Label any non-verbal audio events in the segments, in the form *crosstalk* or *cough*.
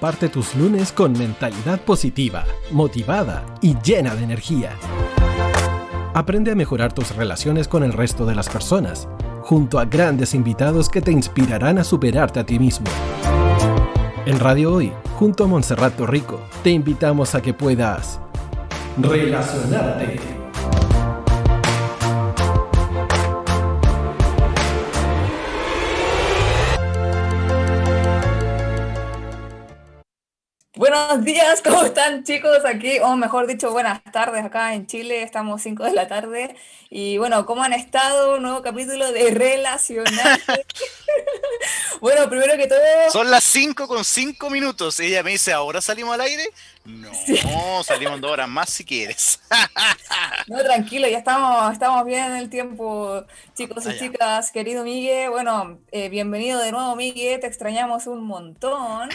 Parte tus lunes con mentalidad positiva, motivada y llena de energía. Aprende a mejorar tus relaciones con el resto de las personas, junto a grandes invitados que te inspirarán a superarte a ti mismo. En Radio Hoy, junto a Montserrat Rico, te invitamos a que puedas relacionarte Buenos días, *laughs* ¿cómo están chicos? Aquí, o mejor dicho, buenas tardes acá en Chile, estamos 5 de la tarde. Y bueno, ¿cómo han estado? Un nuevo capítulo de Relacionar. *laughs* bueno, primero que todo... Son las 5 con 5 minutos. Ella me dice, ¿ahora salimos al aire? No, *laughs* salimos dos horas más si quieres. no, tranquilo, ya estamos, estamos bien en el tiempo, chicos y chicas. Querido Miguel, bueno, eh, bienvenido de nuevo Miguel, te extrañamos un montón.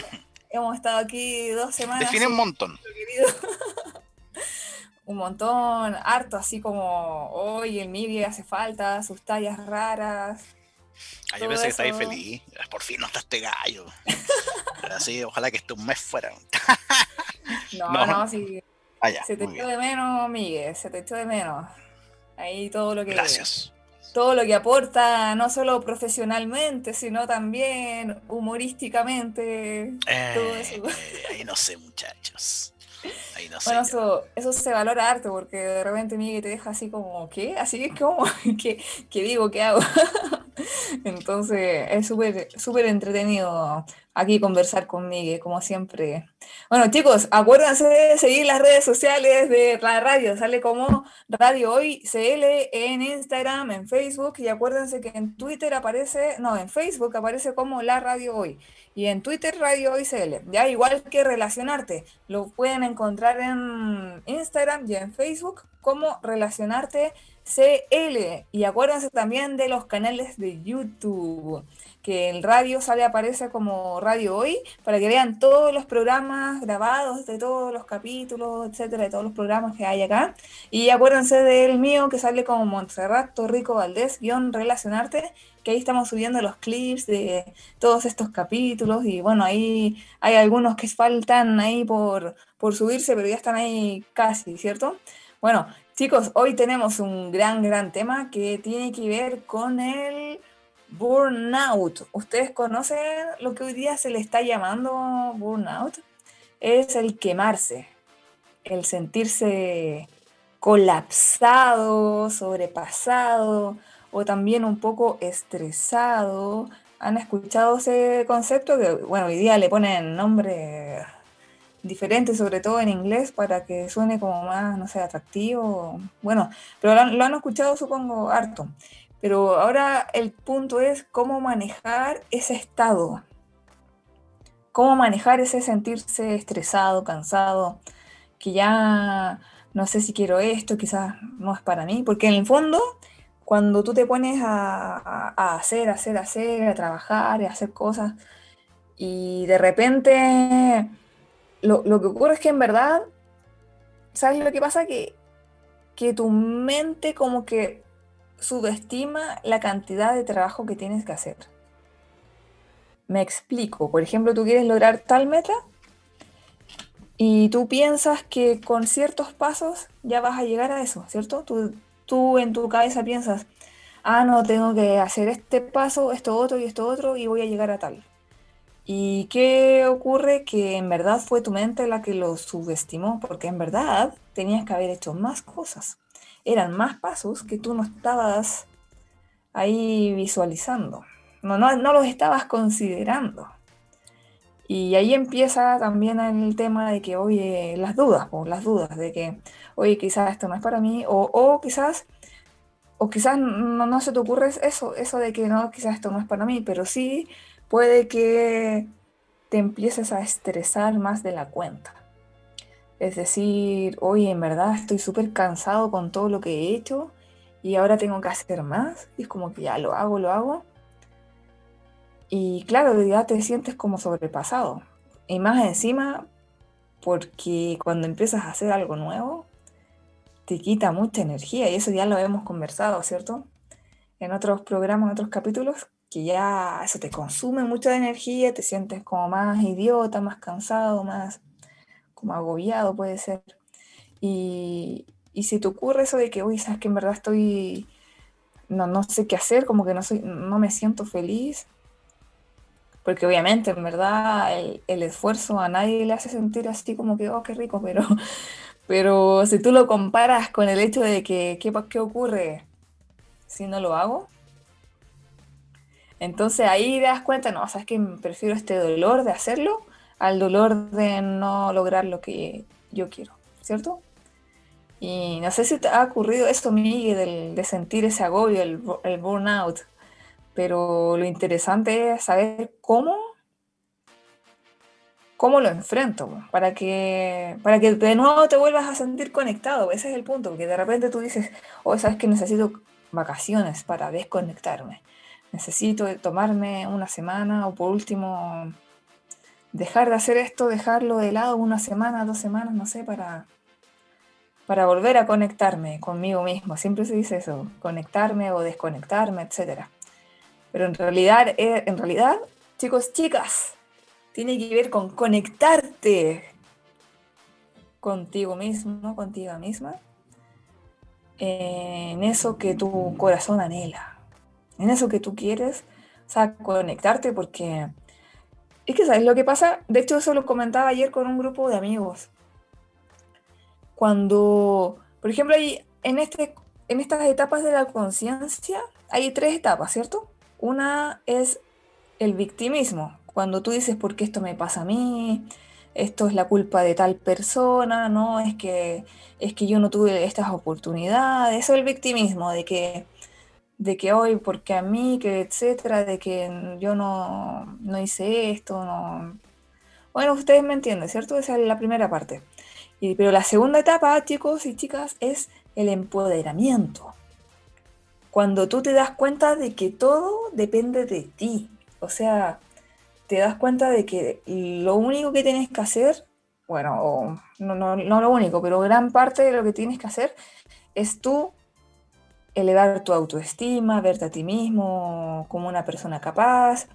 Hemos estado aquí dos semanas. Define un montón. *laughs* un montón, harto, así como hoy el Miguel hace falta, sus tallas raras. Ay, yo pensé que estáis feliz. Por fin no estás este gallo. *laughs* así, ojalá que esté un mes fuera. no, *laughs* no, no, sí. Ah, se te echó de menos, Miguel, se te echó de menos. Ahí todo lo que. Gracias todo lo que aporta, no solo profesionalmente, sino también humorísticamente. todo eso. Eh, ahí no sé, muchachos. Ahí no bueno, eso, eso, se valora harto porque de repente Miguel te deja así como, ¿qué? Así es como, *laughs* ¿qué, qué digo? ¿Qué hago? *laughs* Entonces es súper súper entretenido aquí conversar con Miguel, como siempre. Bueno, chicos, acuérdense de seguir las redes sociales de la radio. Sale como Radio Hoy CL en Instagram, en Facebook. Y acuérdense que en Twitter aparece, no, en Facebook aparece como La Radio Hoy. Y en Twitter Radio Hoy CL. Ya igual que Relacionarte. Lo pueden encontrar en Instagram y en Facebook como Relacionarte CL. Y acuérdense también de los canales de YouTube que el radio sale, aparece como Radio Hoy, para que vean todos los programas grabados de todos los capítulos, etcétera, de todos los programas que hay acá. Y acuérdense del mío que sale como Montserrat Torrico Valdés, guion Relacionarte, que ahí estamos subiendo los clips de todos estos capítulos. Y bueno, ahí hay algunos que faltan ahí por, por subirse, pero ya están ahí casi, ¿cierto? Bueno, chicos, hoy tenemos un gran, gran tema que tiene que ver con el Burnout. ¿Ustedes conocen lo que hoy día se le está llamando burnout? Es el quemarse, el sentirse colapsado, sobrepasado o también un poco estresado. ¿Han escuchado ese concepto? Que, bueno, hoy día le ponen nombre diferente, sobre todo en inglés, para que suene como más, no sé, atractivo. Bueno, pero lo han escuchado, supongo, harto. Pero ahora el punto es cómo manejar ese estado. Cómo manejar ese sentirse estresado, cansado, que ya no sé si quiero esto, quizás no es para mí, porque en el fondo, cuando tú te pones a, hacer, hacer, hacer, a trabajar, a hacer cosas, y de repente lo, que ocurre es que en verdad, ¿sabes lo que pasa? Que, que tu mente como que subestima la cantidad de trabajo que tienes que hacer. Me explico. Por ejemplo, tú quieres lograr tal meta y tú piensas que con ciertos pasos ya vas a llegar a eso, ¿cierto? Tú, tú en tu cabeza piensas, ah, no, tengo que hacer este paso, esto otro y esto otro y voy a llegar a tal. ¿Y qué ocurre? Que en verdad fue tu mente la que lo subestimó, porque en verdad tenías que haber hecho más cosas eran más pasos que tú no estabas ahí visualizando, no, no, no los estabas considerando. Y ahí empieza también el tema de que, oye, las dudas, por las dudas de que, oye, quizás esto no es para mí, o, o quizás, o quizás no, no, se te ocurre eso, eso de que no, quizás esto no es para mí, pero sí puede que te empieces a estresar más de la cuenta. Es decir, hoy en verdad estoy súper cansado con todo lo que he hecho y ahora tengo que hacer más. Y es como que ya lo hago, lo hago. Y claro, ya te sientes como sobrepasado. Y más encima, porque cuando empiezas a hacer algo nuevo, te quita mucha energía. Y eso ya lo hemos conversado, ¿cierto? En otros programas, en otros capítulos, que ya eso te consume mucha energía, te sientes como más idiota, más cansado, más como agobiado puede ser. Y, y si te ocurre eso de que, uy, sabes que en verdad estoy, no, no sé qué hacer, como que no, soy, no me siento feliz, porque obviamente en verdad el, el, esfuerzo a nadie le hace sentir así como que, oh, qué rico, pero, *laughs* pero si tú lo comparas con el hecho de que, ¿qué, qué ocurre si no lo hago? Entonces ahí te das cuenta, no, sabes que prefiero este dolor de hacerlo al dolor de no lograr lo que yo quiero, ¿cierto? Y no sé si te ha ocurrido eso, Miguel, de sentir ese agobio, el, el burnout, pero lo interesante es saber cómo, cómo lo enfrento, para que, para que de nuevo te vuelvas a sentir conectado. Ese es el punto, porque de repente tú dices, oh, sabes que necesito vacaciones para desconectarme. Necesito tomarme una semana o por último dejar de hacer esto, dejarlo de lado una semana, dos semanas, no sé, para, para volver a conectarme conmigo mismo. Siempre se dice eso, conectarme o desconectarme, etc. Pero en realidad, eh, en realidad, chicos, chicas, tiene que ver con conectarte contigo mismo, contigo misma, en eso que tu corazón anhela, en eso que tú quieres, o sea, conectarte porque es que, ¿sabes lo que pasa? De hecho, eso lo comentaba ayer con un grupo de amigos cuando, por ejemplo, hay, en, este, en estas etapas de la conciencia hay tres etapas, ¿cierto? Una es el victimismo, cuando tú dices, ¿por qué esto me pasa a mí? Esto es la culpa de tal persona, ¿no? Es que, es que yo no tuve estas oportunidades. Eso es el victimismo, de que, de que hoy, porque a mí, que etcétera, de que yo no, no hice esto, no. Bueno, ustedes me entienden, ¿cierto? Esa es la primera parte pero la segunda etapa, chicos y chicas, es el empoderamiento. Cuando tú te das cuenta de que todo depende de ti. O sea, te das cuenta de que lo único que tienes que hacer, bueno, no, no, no lo único, pero gran parte de lo que tienes que hacer es tú elevar tu autoestima, verte a ti mismo como una persona capaz,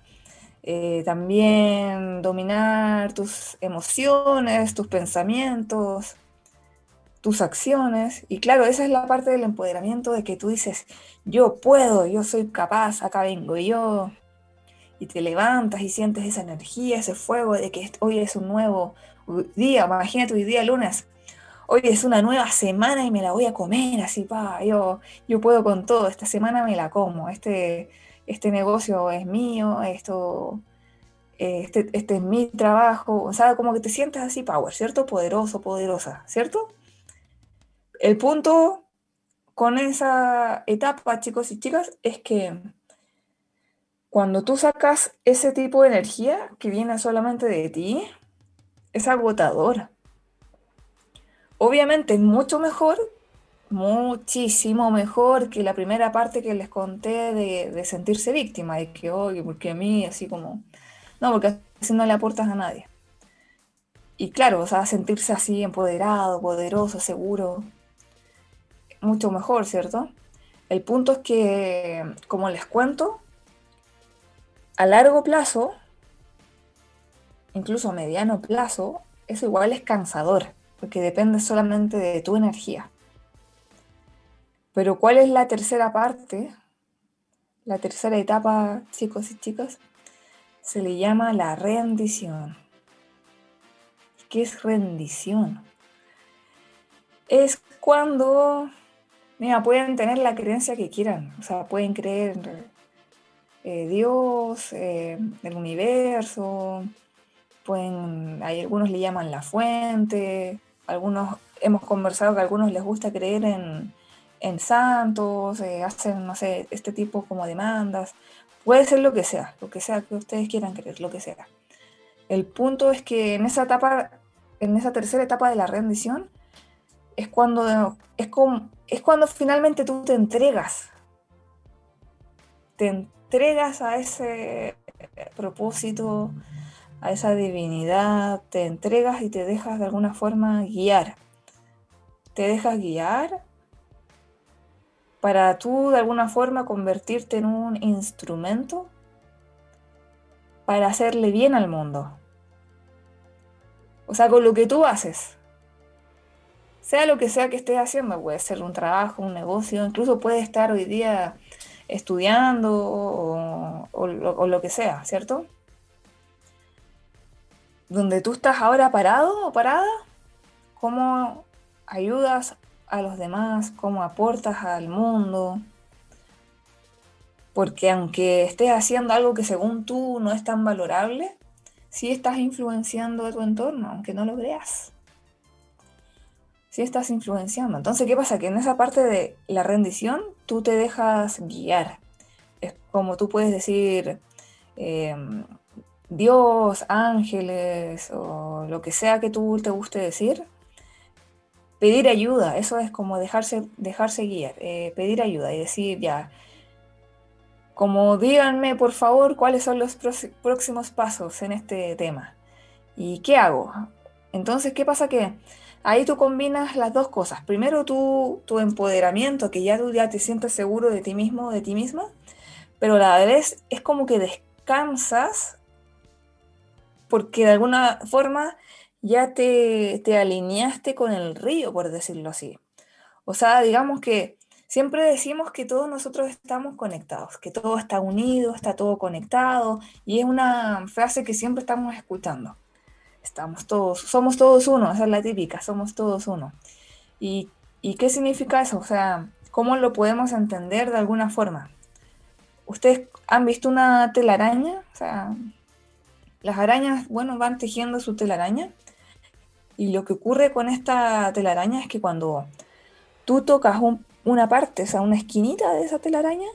eh, también dominar tus emociones, tus pensamientos, tus acciones. Y claro, esa es la parte del empoderamiento de que tú dices, yo puedo, yo soy capaz, acá vengo yo. Y te levantas y sientes esa energía, ese fuego de que hoy es un nuevo día. Imagínate hoy día lunes. Hoy es una nueva semana y me la voy a comer así, pa, yo, yo puedo con todo, esta semana me la como, este, este negocio es mío, esto, este, este, es mi trabajo, o sea, como que te sientes así power, ¿cierto? Poderoso, poderosa, ¿cierto? El punto con esa etapa, chicos y chicas, es que cuando tú sacas ese tipo de energía que viene solamente de ti, es agotador. Obviamente es mucho mejor muchísimo mejor que la primera parte que les conté de, sentirse víctima, de que, oye, porque a mí, así como, no, porque así no le aportas a nadie. Y claro, o sea, sentirse así empoderado, poderoso, seguro, mucho mejor, ¿cierto? El punto es que, como les cuento, a largo plazo, incluso a mediano plazo, eso igual es cansador, porque depende solamente de tu energía. Pero ¿cuál es la tercera parte? La tercera etapa, chicos y chicas, se le llama la rendición. ¿Qué es rendición? Es cuando, mira, pueden tener la creencia que quieran, o sea, pueden creer en eh, Dios, eh, el universo, pueden, hay algunos le llaman la fuente, algunos, hemos conversado que a algunos les gusta creer en, en santos, eh, hacen, no sé, este tipo como demandas. Puede ser lo que sea, lo que sea que ustedes quieran creer, lo que sea. El punto es que en esa etapa, en esa tercera etapa de la rendición, es cuando, es como, es cuando finalmente tú te entregas. Te entregas a ese propósito, a esa divinidad, te entregas y te dejas de alguna forma guiar. Te dejas guiar para tú de alguna forma convertirte en un instrumento para hacerle bien al mundo. O sea, con lo que tú haces. Sea lo que sea que estés haciendo, puede ser un trabajo, un negocio, incluso puede estar hoy día estudiando o, lo, que sea, ¿cierto? Donde tú estás ahora parado o parada, ¿cómo ayudas a los demás? ¿Cómo aportas al mundo? Porque aunque estés haciendo algo que según tú no es tan valorable, sí estás influenciando a tu entorno, aunque no lo veas. Sí estás influenciando. Entonces, ¿qué pasa? Que en esa parte de la rendición tú te dejas guiar. Es como tú puedes decir, em, Dios, ángeles o lo que sea que tú te guste decir. Pedir ayuda, eso es como dejarse, dejarse guiar, eh, pedir ayuda y decir ya, como díganme por favor cuáles son los próximos pasos en este tema. ¿Y qué hago? Entonces, ¿qué pasa? Que ahí tú combinas las dos cosas. Primero tu, tu empoderamiento, que ya tú ya te sientes seguro de ti mismo, de ti misma, pero a la vez es como que descansas porque de alguna forma ya te, te alineaste con el río, por decirlo así. O sea, digamos que Siempre decimos que todos nosotros estamos conectados, que todo está unido, está todo conectado, y es una frase que siempre estamos escuchando. Estamos todos, somos todos uno, esa es la típica, somos todos uno. ¿Y, ¿Y qué significa eso? O sea, ¿cómo lo podemos entender de alguna forma? ¿Ustedes han visto una telaraña? O sea, las arañas, bueno, van tejiendo su telaraña. Y lo que ocurre con esta telaraña es que cuando tú tocas un una parte, o sea, una esquinita de esa telaraña,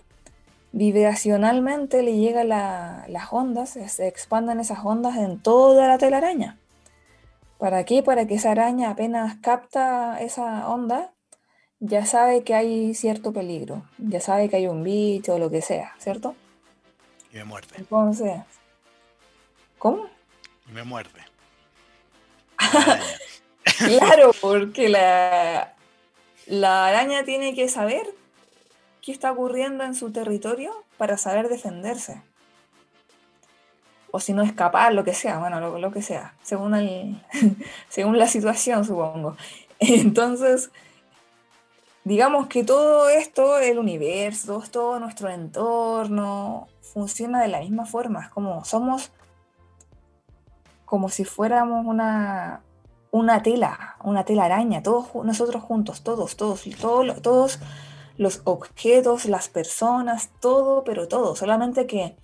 vibracionalmente le llega las ondas, se expandan esas ondas en toda la telaraña. ¿Para qué? Para que esa araña apenas capta esa onda, ya sabe que hay cierto peligro, ya sabe que hay un bicho o lo que sea, ¿cierto? Y me muerde. Entonces, ¿cómo? Me muerde. *laughs* claro, porque la, la araña tiene que saber qué está ocurriendo en su territorio para saber defenderse. O si no escapar, lo que sea, bueno, lo, que sea, según, el, *laughs* según la situación, supongo. Entonces, digamos que todo esto, el universo, todo nuestro entorno, funciona de la misma forma. Es como somos como si fuéramos una, una tela, una tela araña, todos nosotros juntos, todos, todos, todos, todos los objetos, las personas, todo, pero todo. Solamente que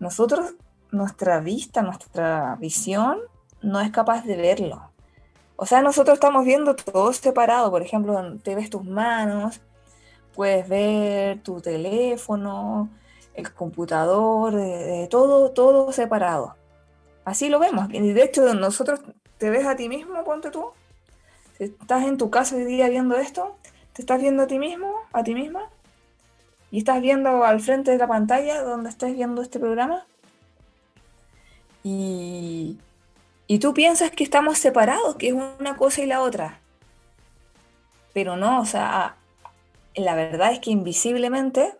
nosotros, nuestra vista, nuestra visión no es capaz de verlo. O sea, nosotros estamos viendo todo separado. Por ejemplo, te ves tus manos, puedes ver tu teléfono, el computador, todo, todo separado. Así lo vemos. De hecho, nosotros te ves a ti mismo, ponte tú. Si estás en tu casa hoy día viendo esto, te estás viendo a ti mismo, a ti misma, y estás viendo al frente de la pantalla donde estás viendo este programa. Y, y tú piensas que estamos separados, que es una cosa y la otra. Pero no, o sea, la verdad es que invisiblemente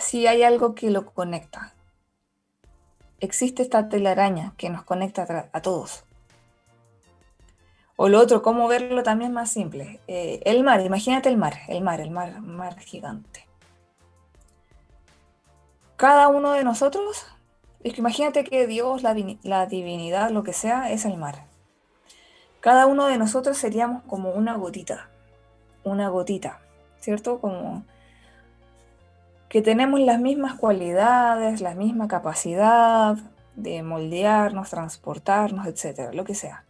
sí hay algo que lo conecta. Existe esta telaraña que nos conecta a todos. O lo otro, cómo verlo también más simple. Eh, el mar, imagínate el mar, el mar, el mar, mar gigante. Cada uno de nosotros, es que imagínate que Dios, la, la divinidad, lo que sea, es el mar. Cada uno de nosotros seríamos como una gotita, una gotita, ¿cierto? Como que tenemos las mismas cualidades, la misma capacidad de moldearnos, transportarnos, etcétera, lo que sea.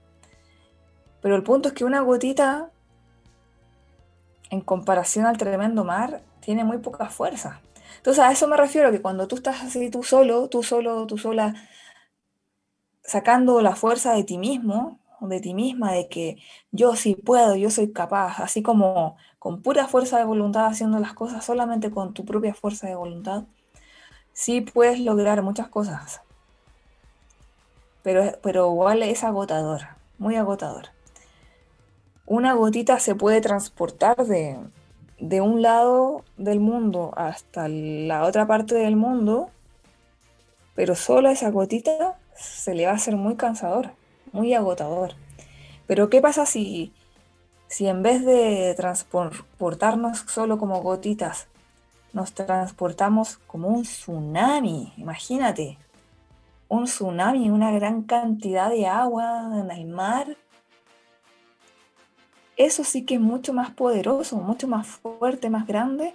Pero el punto es que una gotita, en comparación al tremendo mar, tiene muy poca fuerza. Entonces a eso me refiero, que cuando tú estás así, tú solo, tú solo, tú sola, sacando la fuerza de ti mismo, de ti misma, de que yo sí puedo, yo soy capaz, así como con pura fuerza de voluntad haciendo las cosas, solamente con tu propia fuerza de voluntad, sí puedes lograr muchas cosas. Pero, pero igual es agotador, muy agotador una gotita se puede transportar de, un lado del mundo hasta la otra parte del mundo pero solo esa gotita se le va a hacer muy cansador, muy agotador. Pero ¿qué pasa si, si en vez de transportarnos solo como gotitas, nos transportamos como un tsunami? Imagínate, un tsunami, una gran cantidad de agua en el mar. Eso sí que es mucho más poderoso, mucho más fuerte, más grande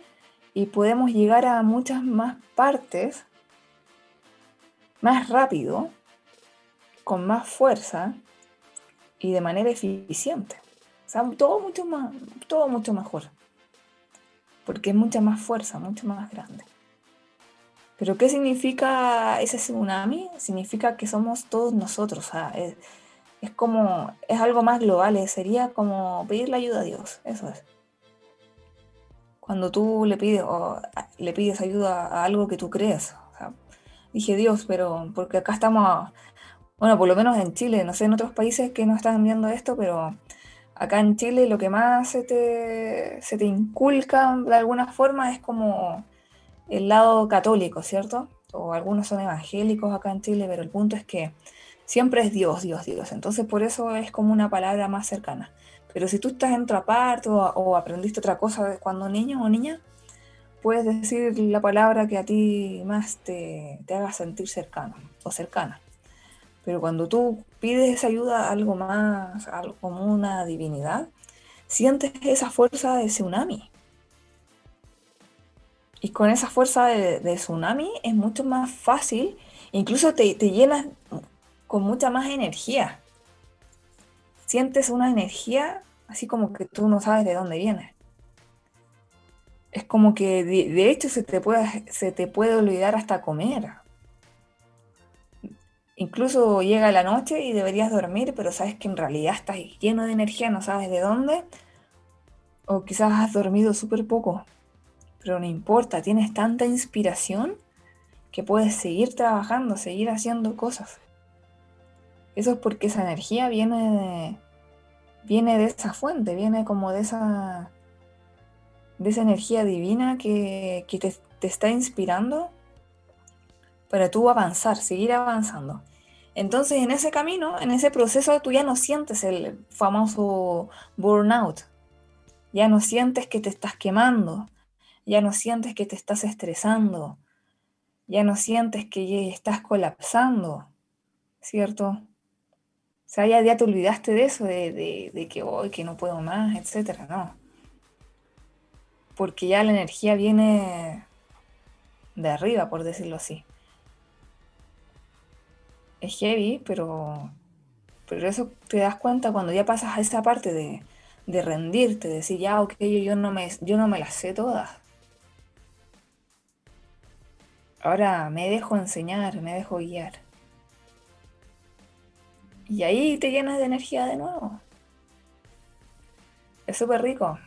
y podemos llegar a muchas más partes más rápido, con más fuerza y de manera eficiente. O sea, todo mucho más, todo mucho mejor. Porque es mucha más fuerza, mucho más grande. Pero ¿qué significa ese tsunami? Significa que somos todos nosotros. O sea, es, es como, es algo más global, sería como pedirle ayuda a Dios, eso es. Cuando tú le pides, o le pides ayuda a algo que tú crees. dije Dios, pero porque acá estamos, bueno, por lo menos en Chile, no sé en otros países que no están viendo esto, pero acá en Chile lo que más se te, se te inculca de alguna forma es como el lado católico, ¿cierto? O algunos son evangélicos acá en Chile, pero el punto es que siempre es Dios, Dios, Dios. Entonces por eso es como una palabra más cercana. Pero si tú estás en otra parte o, aprendiste otra cosa cuando niño o niña, puedes decir la palabra que a ti más te, te haga sentir cercano o cercana. Pero cuando tú pides esa ayuda a algo más, algo como una divinidad, sientes esa fuerza de tsunami. Y con esa fuerza de, tsunami es mucho más fácil, incluso te, te llenas con mucha más energía. Sientes una energía así como que tú no sabes de dónde viene. Es como que de, hecho se te, puede, se te puede olvidar hasta comer. Incluso llega la noche y deberías dormir, pero sabes que en realidad estás lleno de energía, no sabes de dónde. O quizás has dormido súper poco. Pero no importa, tienes tanta inspiración que puedes seguir trabajando, seguir haciendo cosas. Eso es porque esa energía viene de, viene de esa fuente, viene como de esa, de esa energía divina que, te, te, está inspirando para tú avanzar, seguir avanzando. Entonces en ese camino, en ese proceso, tú ya no sientes el famoso burnout, ya no sientes que te estás quemando, ya no sientes que te estás estresando, ya no sientes que estás colapsando, ¿cierto? O sea, ya, te olvidaste de eso, de, que hoy, que no puedo más, etcétera, no. Porque ya la energía viene de arriba, por decirlo así. Es heavy, pero, pero eso te das cuenta cuando ya pasas a esa parte de, de rendirte, de decir, ya, ok, yo, no me, yo no me las sé todas. Ahora me dejo enseñar, me dejo guiar. Y ahí te llenas de energía de nuevo. Es súper rico.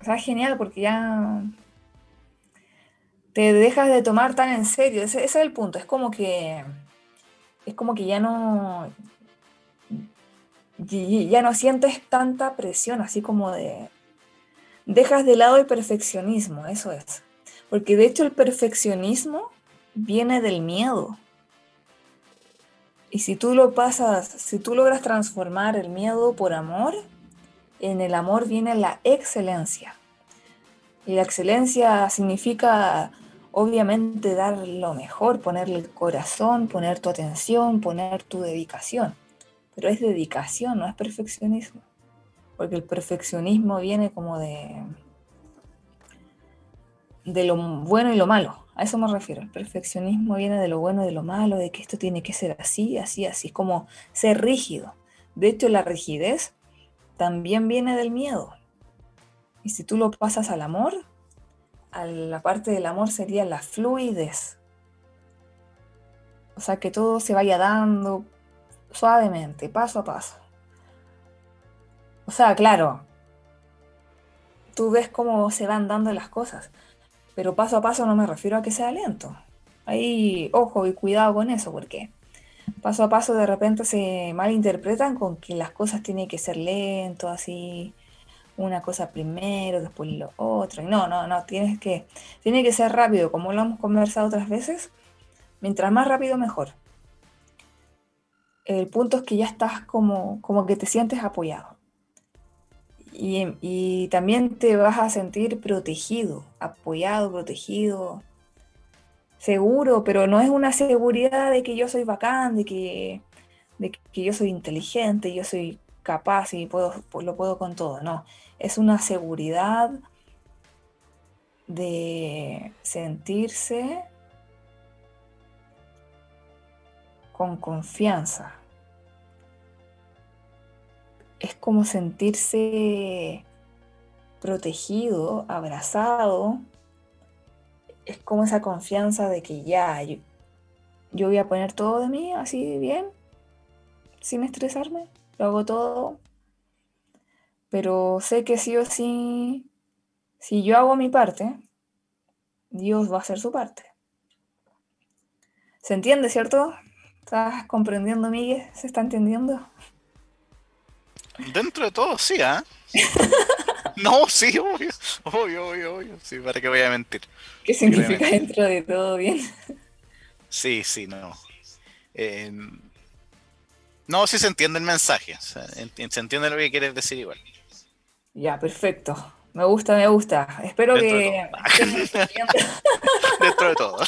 O sea, es genial porque ya te dejas de tomar tan en serio. Ese, ese, es el punto. Es como que. Es como que ya no. Ya no sientes tanta presión, así como de. Dejas de lado el perfeccionismo, eso es. Porque de hecho el perfeccionismo viene del miedo. Y si tú lo pasas, si tú logras transformar el miedo por amor, en el amor viene la excelencia. Y la excelencia significa obviamente dar lo mejor, ponerle el corazón, poner tu atención, poner tu dedicación. Pero es dedicación, no es perfeccionismo. Porque el perfeccionismo viene como de, de lo bueno y lo malo. A eso me refiero. El perfeccionismo viene de lo bueno y de lo malo, de que esto tiene que ser así, así, así. Como ser rígido. De hecho, la rigidez también viene del miedo. Y si tú lo pasas al amor, a la parte del amor sería la fluidez. O sea, que todo se vaya dando suavemente, paso a paso. O sea, claro, tú ves cómo se van dando las cosas, pero paso a paso no me refiero a que sea lento. Ahí, ojo y cuidado con eso, porque paso a paso de repente se malinterpretan con que las cosas tienen que ser lento, así, una cosa primero, después lo otro. No, no, no, tienes que, tiene que ser rápido, como lo hemos conversado otras veces, Mientras más rápido, mejor. El punto es que ya estás como, como que te sientes apoyado. Y, y también te vas a sentir protegido, apoyado, protegido, seguro, pero no es una seguridad de que yo soy bacán, de que, de que yo soy inteligente, yo soy capaz y puedo, lo puedo con todo, no. Es una seguridad de sentirse con confianza. Es como sentirse protegido, abrazado. Es como esa confianza de que ya, yo, yo voy a poner todo de mí así bien, sin estresarme, lo hago todo. Pero sé que sí o sí si yo hago mi parte, Dios va a hacer su parte. ¿Se entiende, cierto? ¿Estás comprendiendo, Miguel? ¿Se está entendiendo? Dentro de todo, sí, ¿ah? *laughs* no, sí, obvio, obvio, obvio, obvio. Sí, para qué voy a mentir. ¿Qué significa dentro de todo bien? Sí, sí, no. Eh, no, sí se entiende el mensaje. Se entiende lo que quieres decir igual. Ya, perfecto. Me gusta, me gusta. Espero que. *laughs* *laughs* Dentro de todo. *laughs*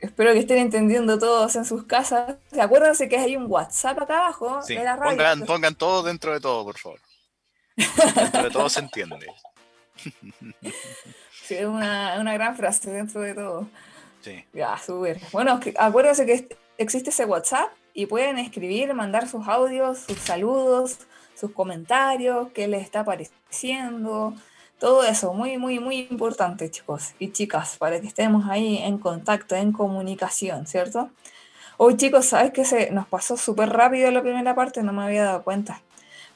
Espero que estén entendiendo todos en sus casas. Acuérdense que hay un WhatsApp acá abajo de la radio. Pongan, pongan todo dentro de todo, por favor. Dentro de todo se entiende. Sí, es una, una gran frase, dentro de todo. Sí. Ya, súper. Bueno, acuérdense que existe ese WhatsApp y pueden escribir, mandar sus audios, sus saludos, sus comentarios, qué les está pareciendo, todo eso, muy, muy, muy importante, chicos y chicas, para que estemos ahí en contacto, en comunicación, ¿cierto? Hoy, chicos, sabes que se nos pasó súper rápido la primera parte, no me había dado cuenta.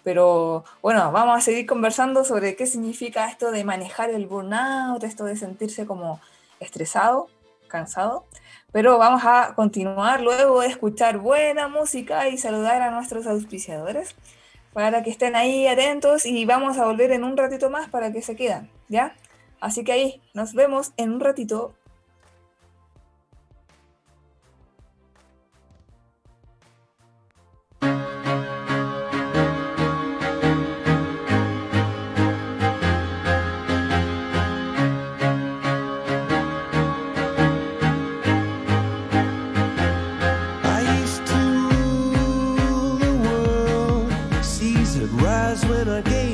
Pero bueno, vamos a seguir conversando sobre qué significa esto de manejar el burnout, esto de sentirse como estresado, cansado. Pero vamos a continuar luego de escuchar buena música y saludar a nuestros auspiciadores para que estén ahí atentos y vamos a volver en un ratito más para que se quedan, ¿ya? Así que ahí nos vemos en un ratito. was when I gave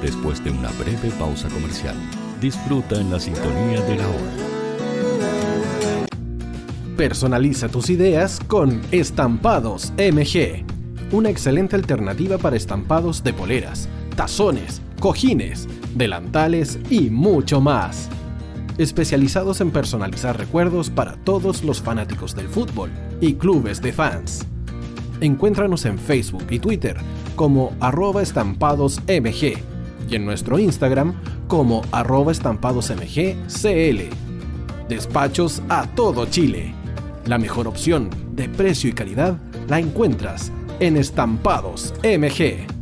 después de una breve pausa comercial. Disfruta en la sintonía de la hora. Personaliza tus ideas con Estampados MG. Una excelente alternativa para estampados de poleras, tazones, cojines, delantales y mucho más. Especializados en personalizar recuerdos para todos los fanáticos del fútbol y clubes de fans. Encuéntranos en Facebook y Twitter como arroba estampadosmg y en nuestro Instagram como arroba estampadosmgcl. Despachos a todo Chile. La mejor opción de precio y calidad la encuentras en Estampados MG.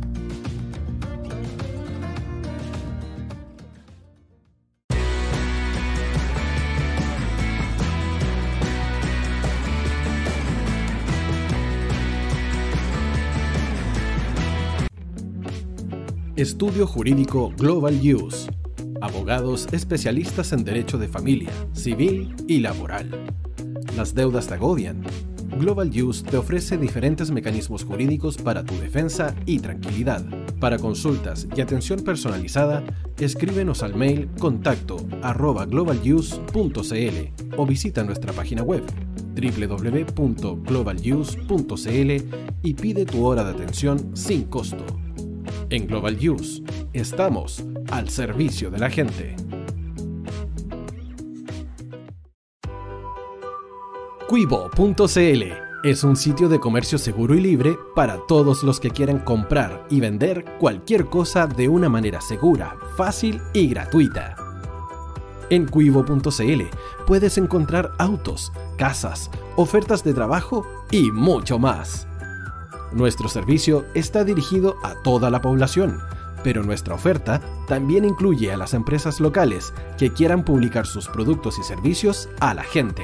Estudio Jurídico Global Use. Abogados especialistas en derecho de familia, civil y laboral. Las deudas te agobian. Global Use te ofrece diferentes mecanismos jurídicos para tu defensa y tranquilidad. Para consultas y atención personalizada, escríbenos al mail contacto arroba globaluse.cl o visita nuestra página web www.globaluse.cl y pide tu hora de atención sin costo. En Global Use estamos al servicio de la gente. Cuivo.cl es un sitio de comercio seguro y libre para todos los que quieran comprar y vender cualquier cosa de una manera segura, fácil y gratuita. En cuivo.cl puedes encontrar autos, casas, ofertas de trabajo y mucho más. Nuestro servicio está dirigido a toda la población, pero nuestra oferta también incluye a las empresas locales que quieran publicar sus productos y servicios a la gente.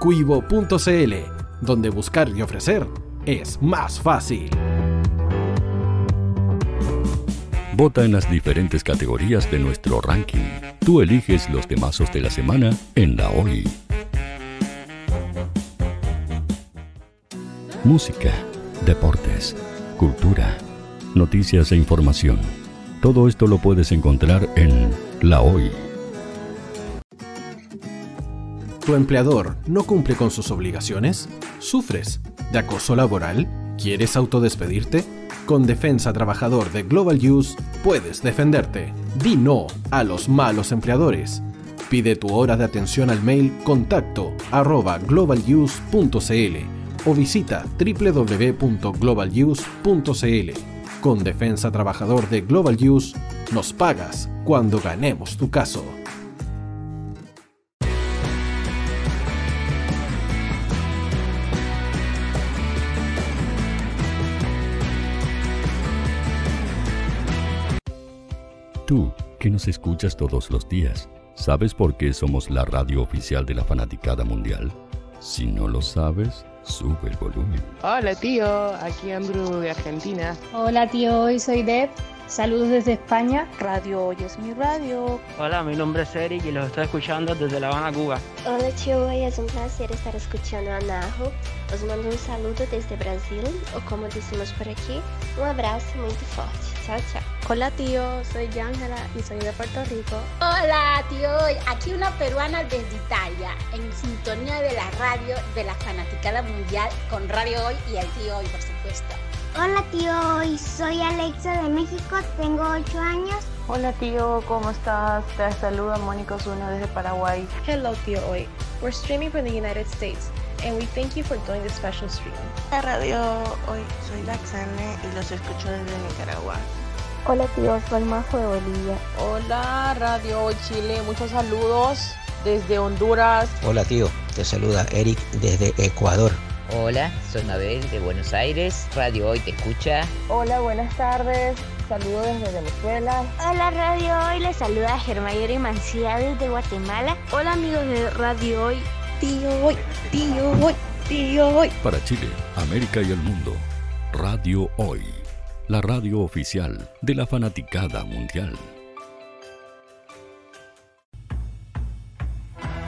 Cuivo.cl, donde buscar y ofrecer es más fácil. Vota en las diferentes categorías de nuestro ranking. Tú eliges los temazos de la semana en la hoy. Música deportes, cultura, noticias e información. Todo esto lo puedes encontrar en La Hoy. ¿Tu empleador no cumple con sus obligaciones? ¿Sufres de acoso laboral? ¿Quieres autodespedirte? Con Defensa Trabajador de Global Use puedes defenderte. Di no a los malos empleadores. Pide tu hora de atención al mail contacto arroba globaluse.cl o visita www.globaluse.cl. Con Defensa Trabajador de Global Use, nos pagas cuando ganemos tu caso. Tú, que nos escuchas todos los días, ¿sabes por qué somos la radio oficial de la fanaticada mundial? Si no lo sabes, Sube el volumen. Hola tío, aquí Andrew de Argentina. Hola tío, hoy soy Deb. Saludos desde España. Radio Hoy es mi radio. Hola, mi nombre es Eric y los estoy escuchando desde La Habana, Cuba. Hola tío, hoy es un placer estar escuchando a Najo. Os mando un saludo desde Brasil, o como decimos por aquí, un abrazo muy fuerte. Chao, chao. Hola tío, soy Ángela y soy de Puerto Rico. Hola tío, aquí una peruana desde Italia, en sintonía de la radio de la fanaticada mundial con Radio Hoy y el tío Hoy, por supuesto. Hola tío, Hoy soy Alexa de México, tengo 8 años. Hola tío, ¿cómo estás? Te saluda Mónica Osuna desde Paraguay. Hello tío Hoy, we're streaming from the United States and we thank you for doing this special stream. La radio hoy soy Laxane y los escucho desde Nicaragua. Hola tío, soy Majo de Bolivia. Hola Radio Hoy Chile, muchos saludos desde Honduras. Hola tío, te saluda Eric desde Ecuador. Hola, soy Mabel de Buenos Aires. Radio Hoy te escucha. Hola, buenas tardes. Saludos desde Venezuela. Hola, Radio Hoy. Les saluda Germayori Mancía desde Guatemala. Hola, amigos de Radio Hoy. Tío Hoy, tío Hoy, tío Hoy. Para Chile, América y el mundo, Radio Hoy. La radio oficial de la fanaticada mundial.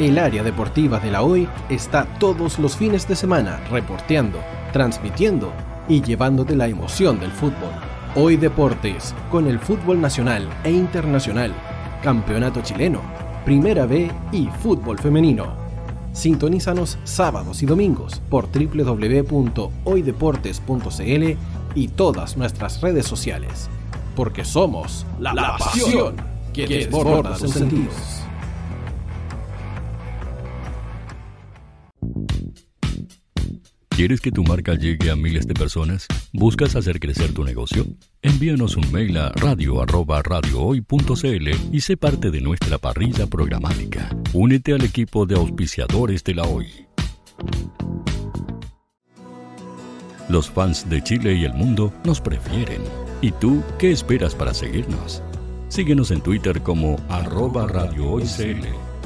El área deportiva de la Hoy está todos los fines de semana reporteando, transmitiendo y llevándote la emoción del fútbol. Hoy Deportes, con el fútbol nacional e internacional, campeonato chileno, primera B y fútbol femenino. Sintonízanos sábados y domingos por www.hoydeportes.cl y todas nuestras redes sociales. Porque somos la, la pasión que desborda sus sentidos. ¿Quieres que tu marca llegue a miles de personas? ¿Buscas hacer crecer tu negocio? Envíanos un mail a radio@radiohoy.cl y sé parte de nuestra parrilla programática. Únete al equipo de auspiciadores de la Hoy. Los fans de Chile y el mundo nos prefieren. ¿Y tú qué esperas para seguirnos? Síguenos en Twitter como arroba Radio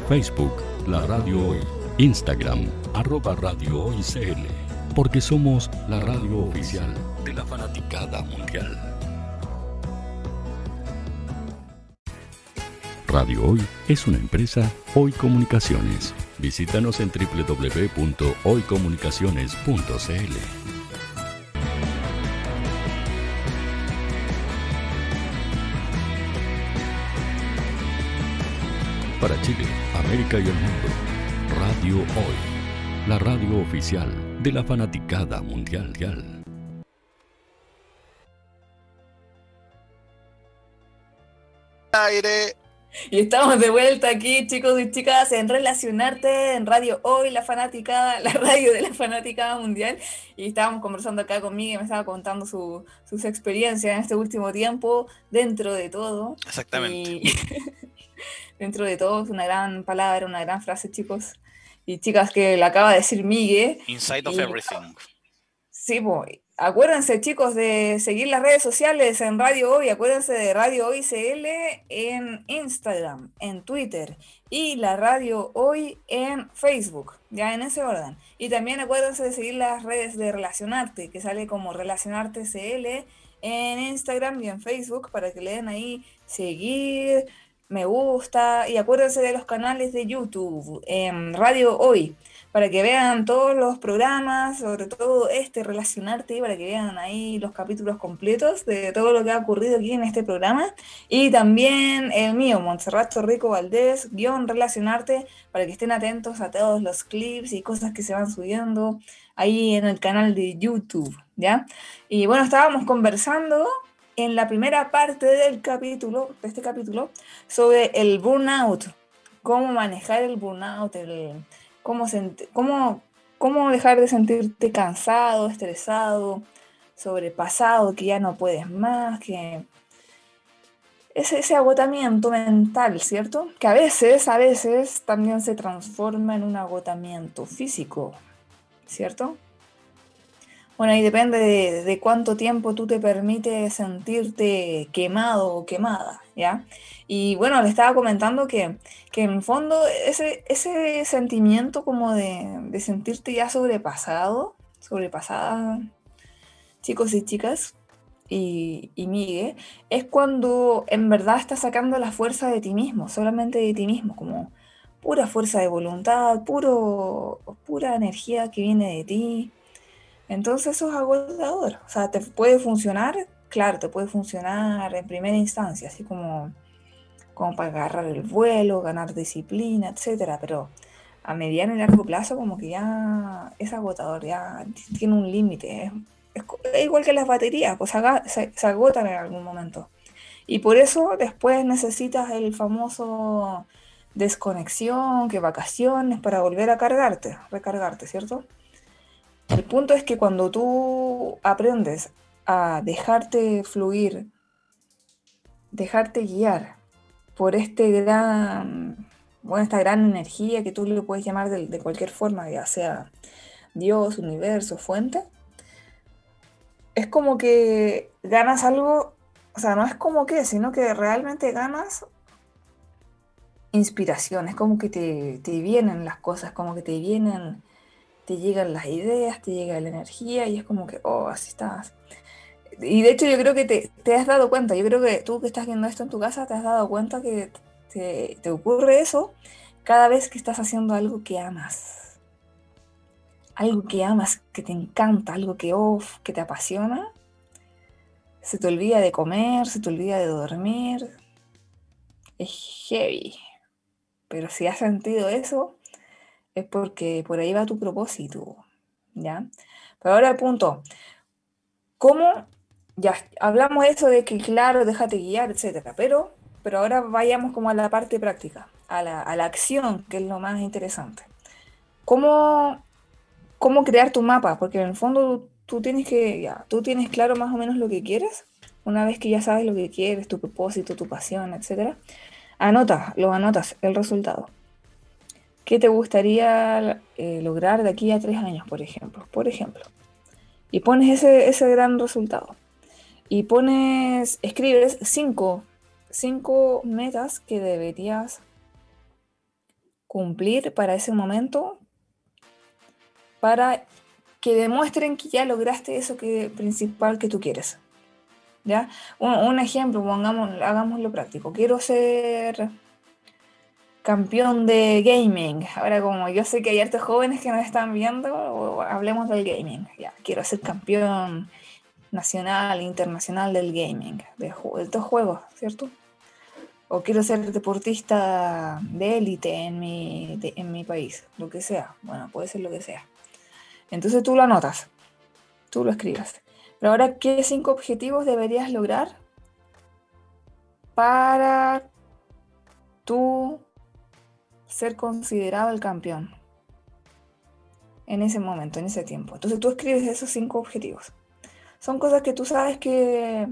Facebook La Radio Hoy, Instagram arroba Radio porque somos la radio oficial de la fanaticada mundial. Radio Hoy es una empresa Hoy Comunicaciones. Visítanos en www.hoycomunicaciones.cl. Para Chile, América y el mundo, Radio Hoy la radio oficial de la fanaticada mundial. Aire. Y estamos de vuelta aquí, chicos y chicas, en Relacionarte, en Radio Hoy, la fanaticada, la radio de la fanaticada mundial. Y estábamos conversando acá conmigo y me estaba contando sus experiencias en este último tiempo, dentro de todo. Exactamente. *laughs* dentro de todo, es una gran palabra, una gran frase, chicos y chicas que le acaba de decir Migue. Inside of everything. Sí, pues, acuérdense chicos de seguir las redes sociales en Radio Hoy, acuérdense de Radio Hoy CL en Instagram, en Twitter y la Radio Hoy en Facebook, ya en ese orden. Y también acuérdense de seguir las redes de Relacionarte, que sale como Relacionarte CL en Instagram y en Facebook para que le den ahí seguir, me gusta y acuérdense de los canales de YouTube, en Radio Hoy, para que vean todos los programas, sobre todo este Relacionarte, para que vean ahí los capítulos completos de todo lo que ha ocurrido aquí en este programa. Y también el mío, Montserrat Rico Valdés, guion Relacionarte, para que estén atentos a todos los clips y cosas que se van subiendo ahí en el canal de YouTube, ¿ya? Y bueno, estábamos conversando en la primera parte del capítulo, de este capítulo, sobre el burnout, cómo manejar el burnout, cómo, cómo, cómo dejar de sentirte cansado, estresado, sobrepasado, que ya no puedes más, que es ese agotamiento mental, ¿cierto? Que a veces, a veces también se transforma en un agotamiento físico, ¿cierto? Bueno, ahí depende de, cuánto tiempo tú te permites sentirte quemado o quemada, ¿ya? Y bueno, le estaba comentando que, en el fondo ese, ese sentimiento como de, sentirte ya sobrepasado, sobrepasada, chicos y chicas, y, y Migue, es cuando en verdad estás sacando la fuerza de ti mismo, solamente de ti mismo, como pura fuerza de voluntad, puro, pura energía que viene de ti entonces eso es agotador. O sea, te puede funcionar, claro, te puede funcionar en primera instancia, así como, como para agarrar el vuelo, ganar disciplina, etcétera, pero a mediano y largo plazo como que ya es agotador, ya tiene un límite. Es, igual que las baterías, pues se, se agotan en algún momento. Y por eso después necesitas el famoso desconexión, que vacaciones para volver a cargarte, recargarte, ¿cierto? El punto es que cuando tú aprendes a dejarte fluir, dejarte guiar por este gran, bueno, esta gran energía que tú le puedes llamar de, cualquier forma, ya sea Dios, universo, fuente, es como que ganas algo, o sea, no es como que, sino que realmente ganas inspiración, es como que te, te vienen las cosas, como que te vienen, te llegan las ideas, te llega la energía y es como que, oh, así estás. Y de hecho yo creo que te, has dado cuenta, yo creo que tú que estás viendo esto en tu casa, te has dado cuenta que te, te ocurre eso cada vez que estás haciendo algo que amas. Algo que amas, que te encanta, algo que, oh, que te apasiona. Se te olvida de comer, se te olvida de dormir. Es heavy. Pero si has sentido eso, es porque por ahí va tu propósito, ¿ya? Pero ahora el punto, ¿cómo? Ya hablamos eso de que, claro, déjate guiar, etcétera, pero, pero ahora vayamos como a la parte práctica, a la, a la acción, que es lo más interesante. ¿Cómo, ¿Cómo crear tu mapa? Porque en el fondo tú tienes que, ya, tú tienes claro más o menos lo que quieres, una vez que ya sabes lo que quieres, tu propósito, tu pasión, etcétera Anota, lo anotas, el resultado. ¿Qué te gustaría eh, lograr de aquí a tres años, por ejemplo? Por ejemplo. Y pones ese, ese gran resultado. Y pones, escribes cinco, cinco metas que deberías cumplir para ese momento para que demuestren que ya lograste eso que, principal que tú quieres. ¿ya? Un, ejemplo, pongamos, hagámoslo práctico. Quiero ser campeón de gaming. Ahora, como yo sé que hay hartos jóvenes que nos están viendo, hablemos del gaming. Ya, quiero ser campeón nacional, internacional del gaming, de, estos juegos, ¿cierto? O quiero ser deportista de élite en mi, en mi país, lo que sea. Bueno, puede ser lo que sea. Entonces tú lo anotas, tú lo escribes. Pero ahora, ¿qué cinco objetivos deberías lograr para tú ser considerado el campeón? En ese momento, en ese tiempo. Entonces tú escribes esos cinco objetivos. Son cosas que tú sabes que,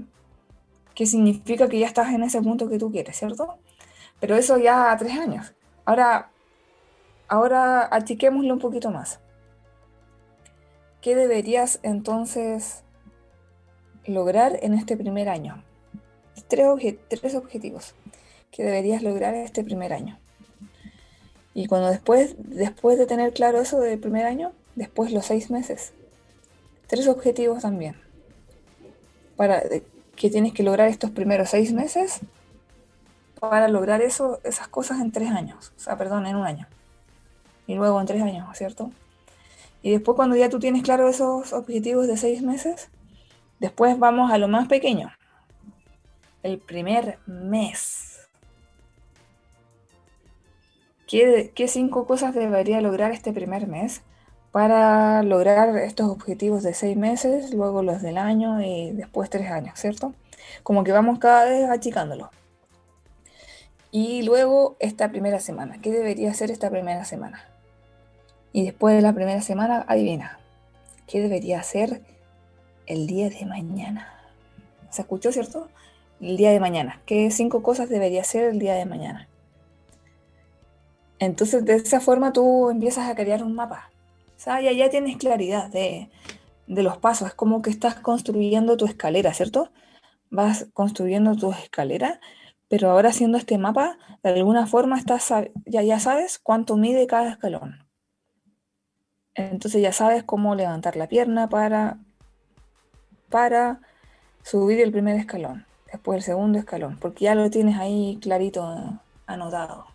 que significa que ya estás en ese punto que tú quieres, ¿cierto? Pero eso ya a tres años. Ahora, ahora achiquémoslo un poquito más. ¿Qué deberías entonces lograr en este primer año? Tres, objetivos que deberías lograr este primer año. Y cuando después, después de tener claro eso del primer año, después los seis meses. Tres objetivos también. Para que tienes que lograr estos primeros seis meses para lograr eso, esas cosas en tres años. O sea, perdón, en un año. Y luego en tres años, ¿cierto? Y después cuando ya tú tienes claro esos objetivos de seis meses, Después vamos a lo más pequeño. El primer mes. ¿Qué, cinco cosas debería lograr este primer mes para lograr estos objetivos de seis meses, luego los del año y después tres años, ¿cierto? Como que vamos cada vez achicándolo. Y luego esta primera semana. ¿Qué debería ser esta primera semana? Y después de la primera semana, adivina. ¿Qué debería ser el día de mañana. ¿Se escuchó, cierto? El día de mañana. ¿Qué cinco cosas debería hacer el día de mañana? Entonces, de esa forma tú empiezas a crear un mapa. O sea, ya, ya tienes claridad de, de los pasos. Es como que estás construyendo tu escalera, ¿cierto? Vas construyendo tu escalera, pero ahora haciendo este mapa, de alguna forma estás, ya, ya sabes cuánto mide cada escalón. Entonces ya sabes cómo levantar la pierna para para subir el primer escalón, después el segundo escalón, porque ya lo tienes ahí clarito anotado.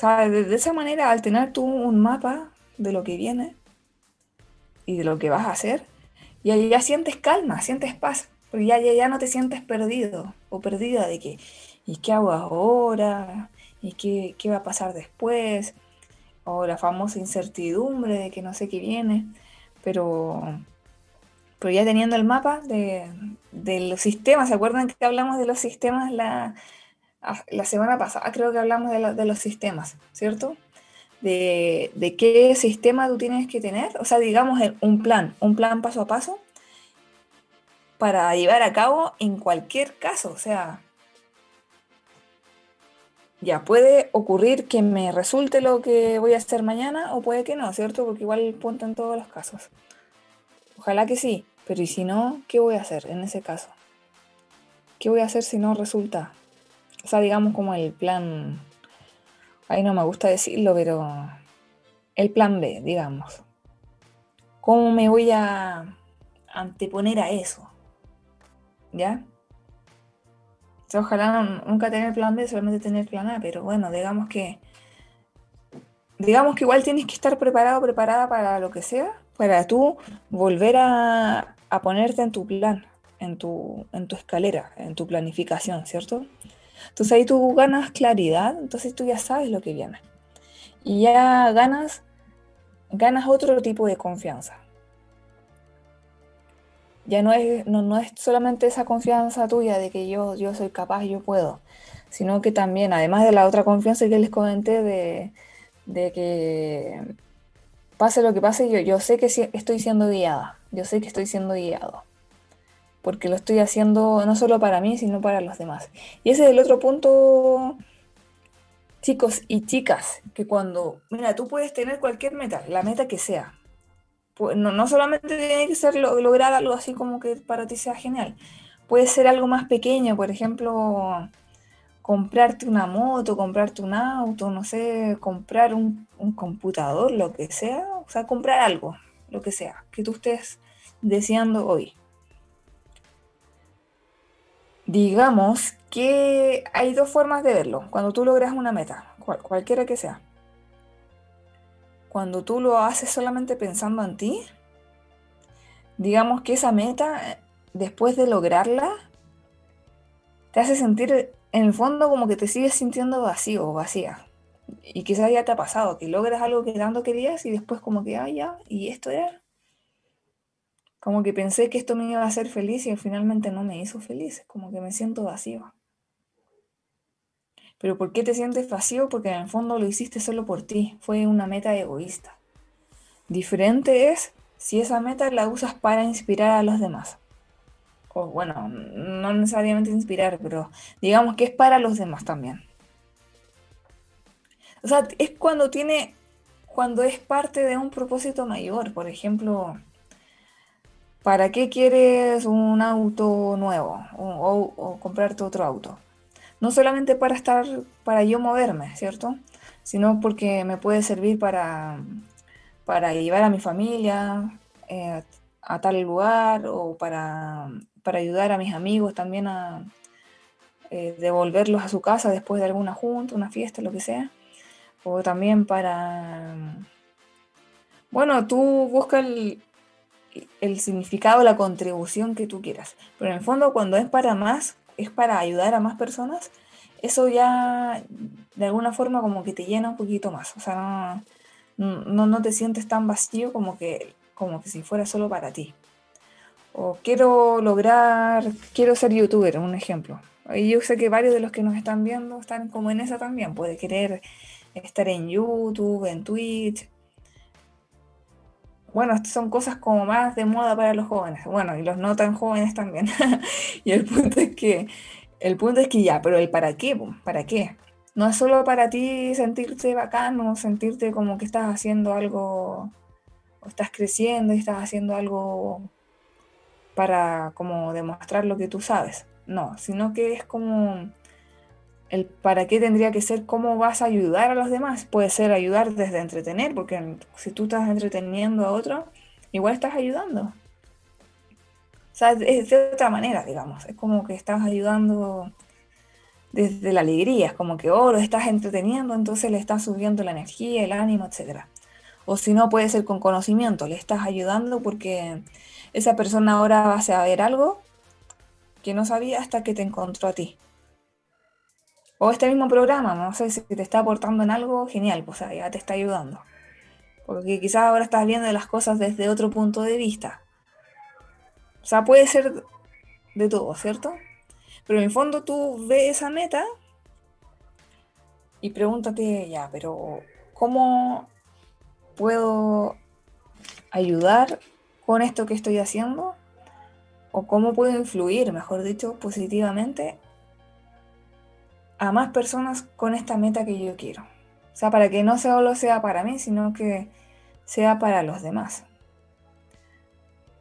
De, esa manera, al tener tú un mapa de lo que viene y de lo que vas a hacer, ya, ya sientes calma, sientes paz, porque ya, ya, ya no te sientes perdido o perdida de que, ¿y qué hago ahora? ¿Y qué, qué va a pasar después? O la famosa incertidumbre de que no sé qué viene. Pero pero ya teniendo el mapa de, los sistemas, ¿se acuerdan que hablamos de los sistemas la, la semana pasada? Creo que hablamos de, los sistemas, ¿cierto? De, de, qué sistema tú tienes que tener, o sea, digamos un plan, un plan paso a paso para llevar a cabo en cualquier caso, o sea, ya puede ocurrir que me resulte lo que voy a hacer mañana o puede que no, ¿cierto? Porque igual punto en todos los casos. Ojalá que sí, pero ¿y si no? ¿Qué voy a hacer en ese caso? ¿Qué voy a hacer si no resulta? O sea, digamos como el plan, ahí no me gusta decirlo, pero el plan B, digamos. ¿Cómo me voy a anteponer a eso? ¿Ya? ojalá nunca tener plan B, solamente tener plan A, pero bueno, digamos que digamos que igual tienes que estar preparado, preparada para lo que sea, para tú volver a, ponerte en tu plan, en tu, en tu escalera, en tu planificación, ¿cierto? Entonces ahí tú ganas claridad, entonces tú ya sabes lo que viene. Y ya ganas, ganas otro tipo de confianza ya no es, no, es solamente esa confianza tuya de que yo, yo soy capaz, yo puedo, sino que también, además de la otra confianza que les comenté de, que pase lo que pase, yo, yo sé que estoy siendo guiada, yo sé que estoy siendo guiado, porque lo estoy haciendo no solo para mí, sino para los demás. Y ese es el otro punto, chicos y chicas, que cuando, mira, tú puedes tener cualquier meta, la meta que sea, pues, no, solamente tiene que ser lograr algo así como que para ti sea genial. Puede ser algo más pequeño, por ejemplo, comprarte una moto, comprarte un auto, no sé, comprar un, computador, lo que sea. O sea, comprar algo, lo que sea, que tú estés deseando hoy. Digamos que hay dos formas de verlo. Cuando tú logras una meta, cualquiera que sea cuando tú lo haces solamente pensando en ti, digamos que esa meta, después de lograrla, te hace sentir en el fondo como que te sigues sintiendo vacío o vacía. Y quizás ya te ha pasado, que logras algo que tanto querías y después como que, ah, ya, y esto era. Como que pensé que esto me iba a hacer feliz y finalmente no me hizo feliz, como que me siento vacío. Pero ¿por qué te sientes vacío? Porque en el fondo lo hiciste solo por ti, fue una meta egoísta. Diferente es si esa meta la usas para inspirar a los demás. O bueno, no necesariamente inspirar, pero digamos que es para los demás también. O sea, es cuando tiene, cuando es parte de un propósito mayor. Por ejemplo, ¿para qué quieres un auto nuevo o, o comprarte otro auto? no solamente para estar, para yo moverme, ¿cierto? Sino porque me puede servir para, para llevar a mi familia eh, a tal lugar o para, ayudar a mis amigos también a eh, devolverlos a su casa después de alguna junta, una fiesta, lo que sea. O también para... Bueno, tú buscas el, el significado, la contribución que tú quieras. Pero en el fondo, cuando es para más, es para ayudar a más personas, eso ya de alguna forma como que te llena un poquito más. O sea, no, no, te sientes tan vacío como que, como que si fuera solo para ti. O quiero lograr, quiero ser youtuber, un ejemplo. Y yo sé que varios de los que nos están viendo están como en esa también. Puede querer estar en YouTube, en Twitch. Bueno, son cosas como más de moda para los jóvenes. Bueno, y los no tan jóvenes también. *laughs* y el punto es que el punto es que ya, pero el para qué, ¿para qué? No es solo para ti sentirte bacano, sentirte como que estás haciendo algo, o estás creciendo y estás haciendo algo para como demostrar lo que tú sabes. No, sino que es como el para qué tendría que ser cómo vas a ayudar a los demás. Puede ser ayudar desde entretener, porque si tú estás entreteniendo a otro, igual estás ayudando sea, es de otra manera, digamos. Es como que estás ayudando desde la alegría, es como que, oh, estás entreteniendo, entonces le estás subiendo la energía, el ánimo, etc. O si no, puede ser con conocimiento, le estás ayudando porque esa persona ahora va a saber algo que no sabía hasta que te encontró a ti. O este mismo programa, no sé si te está aportando en algo, genial, pues ya te está ayudando. Porque quizás ahora estás viendo las cosas desde otro punto de vista. O sea, puede ser de todo, ¿cierto? Pero en el fondo tú ves esa meta y pregúntate, ya, pero ¿cómo puedo ayudar con esto que estoy haciendo? ¿O cómo puedo influir, mejor dicho, positivamente a más personas con esta meta que yo quiero. O sea, para que no solo sea para mí, sino que sea para los demás.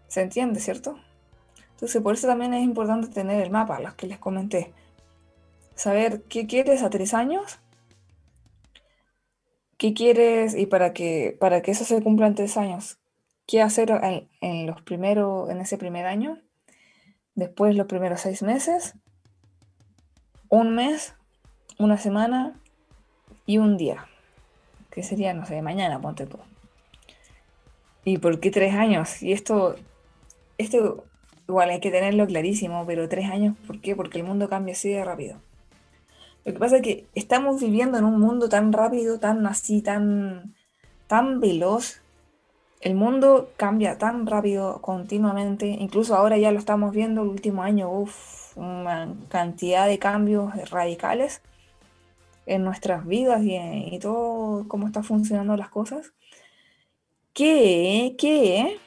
¿Se entiende, cierto? Entonces, por eso también es importante tener el mapa, los que les comenté. Saber qué quieres a tres años, qué quieres y para que, para que eso se cumpla en tres años, qué hacer en, los primeros, en ese primer año, después los primeros seis meses, un mes, una semana y un día, que sería, no sé, mañana, ponte tú. ¿Y por qué tres años? Y esto esto igual hay que tenerlo clarísimo, pero tres años, ¿por qué? Porque el mundo cambia así de rápido. Lo que pasa es que estamos viviendo en un mundo tan rápido, tan así, tan, tan veloz. El mundo cambia tan rápido continuamente. Incluso ahora ya lo estamos viendo el último año, uff, una cantidad de cambios radicales en nuestras vidas y, y todo cómo están funcionando las cosas. ¿Qué? ¿Qué?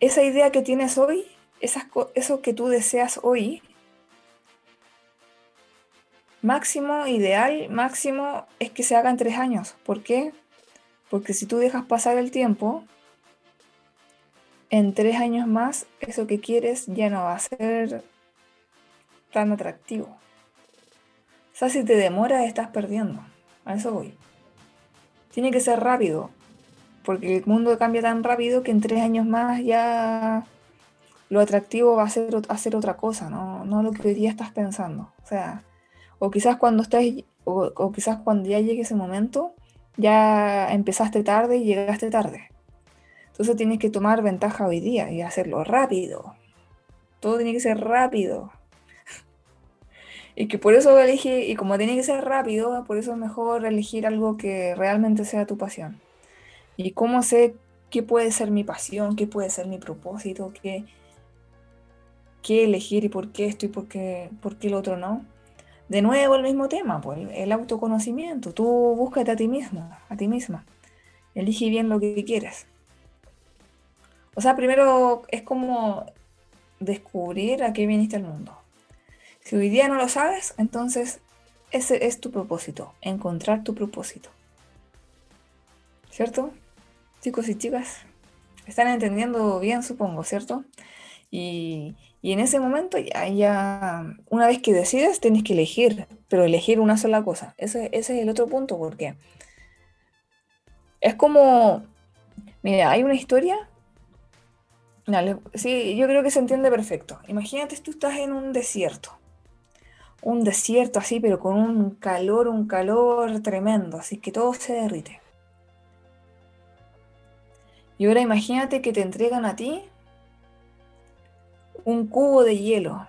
esa idea que tienes hoy, eso que tú deseas hoy, máximo, ideal, máximo es que se haga en tres años. ¿Por qué? Porque si tú dejas pasar el tiempo, en tres años más, eso que quieres ya no va a ser tan atractivo. O sea, si te demoras, estás perdiendo. A eso voy. Tiene que ser rápido porque el mundo cambia tan rápido que en tres años más ya lo atractivo va a ser hacer otra cosa, ¿no? no lo que hoy día estás pensando. O sea, o quizás cuando estés, o, quizás cuando ya llegue ese momento, ya empezaste tarde y llegaste tarde. Entonces tienes que tomar ventaja hoy día y hacerlo rápido. Todo tiene que ser rápido. Y que por eso elegí, y como tiene que ser rápido, por eso es mejor elegir algo que realmente sea tu pasión. ¿Y cómo sé qué puede ser mi pasión, qué puede ser mi propósito, qué, qué elegir y por qué esto y por qué, por qué el otro no? De nuevo el mismo tema, pues el autoconocimiento. Tú búscate a ti mismo, a ti misma. Elige bien lo que quieres. O sea, primero es como descubrir a qué viniste al mundo. Si hoy día no lo sabes, entonces ese es tu propósito, encontrar tu propósito. ¿Cierto? chicos y chicas, están entendiendo bien, supongo, ¿cierto? Y, en ese momento ya, una vez que decides, tienes que elegir, pero elegir una sola cosa. Ese, es el otro punto, porque es como, mira, hay una historia. sí, yo creo que se entiende perfecto. Imagínate, tú estás en un desierto. Un desierto así, pero con un calor, un calor tremendo, así que todo se derrite. Y ahora imagínate que te entregan a ti un cubo de hielo.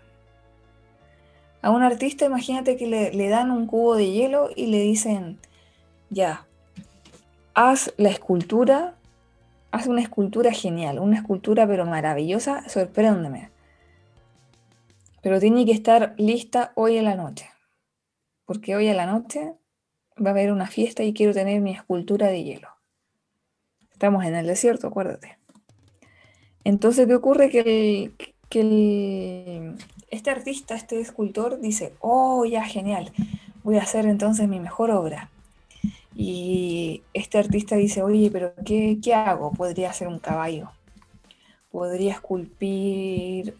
A un artista imagínate que le, dan un cubo de hielo y le dicen, ya, haz la escultura, haz una escultura genial, una escultura pero maravillosa, sorpréndeme. Pero tiene que estar lista hoy en la noche, porque hoy en la noche va a haber una fiesta y quiero tener mi escultura de hielo. Estamos en el desierto, acuérdate. Entonces, ¿qué ocurre? Que, que este artista, este escultor, dice, oh, ya, genial, voy a hacer entonces mi mejor obra. Y este artista dice, oye, pero ¿qué, qué hago? Podría hacer un caballo. Podría esculpir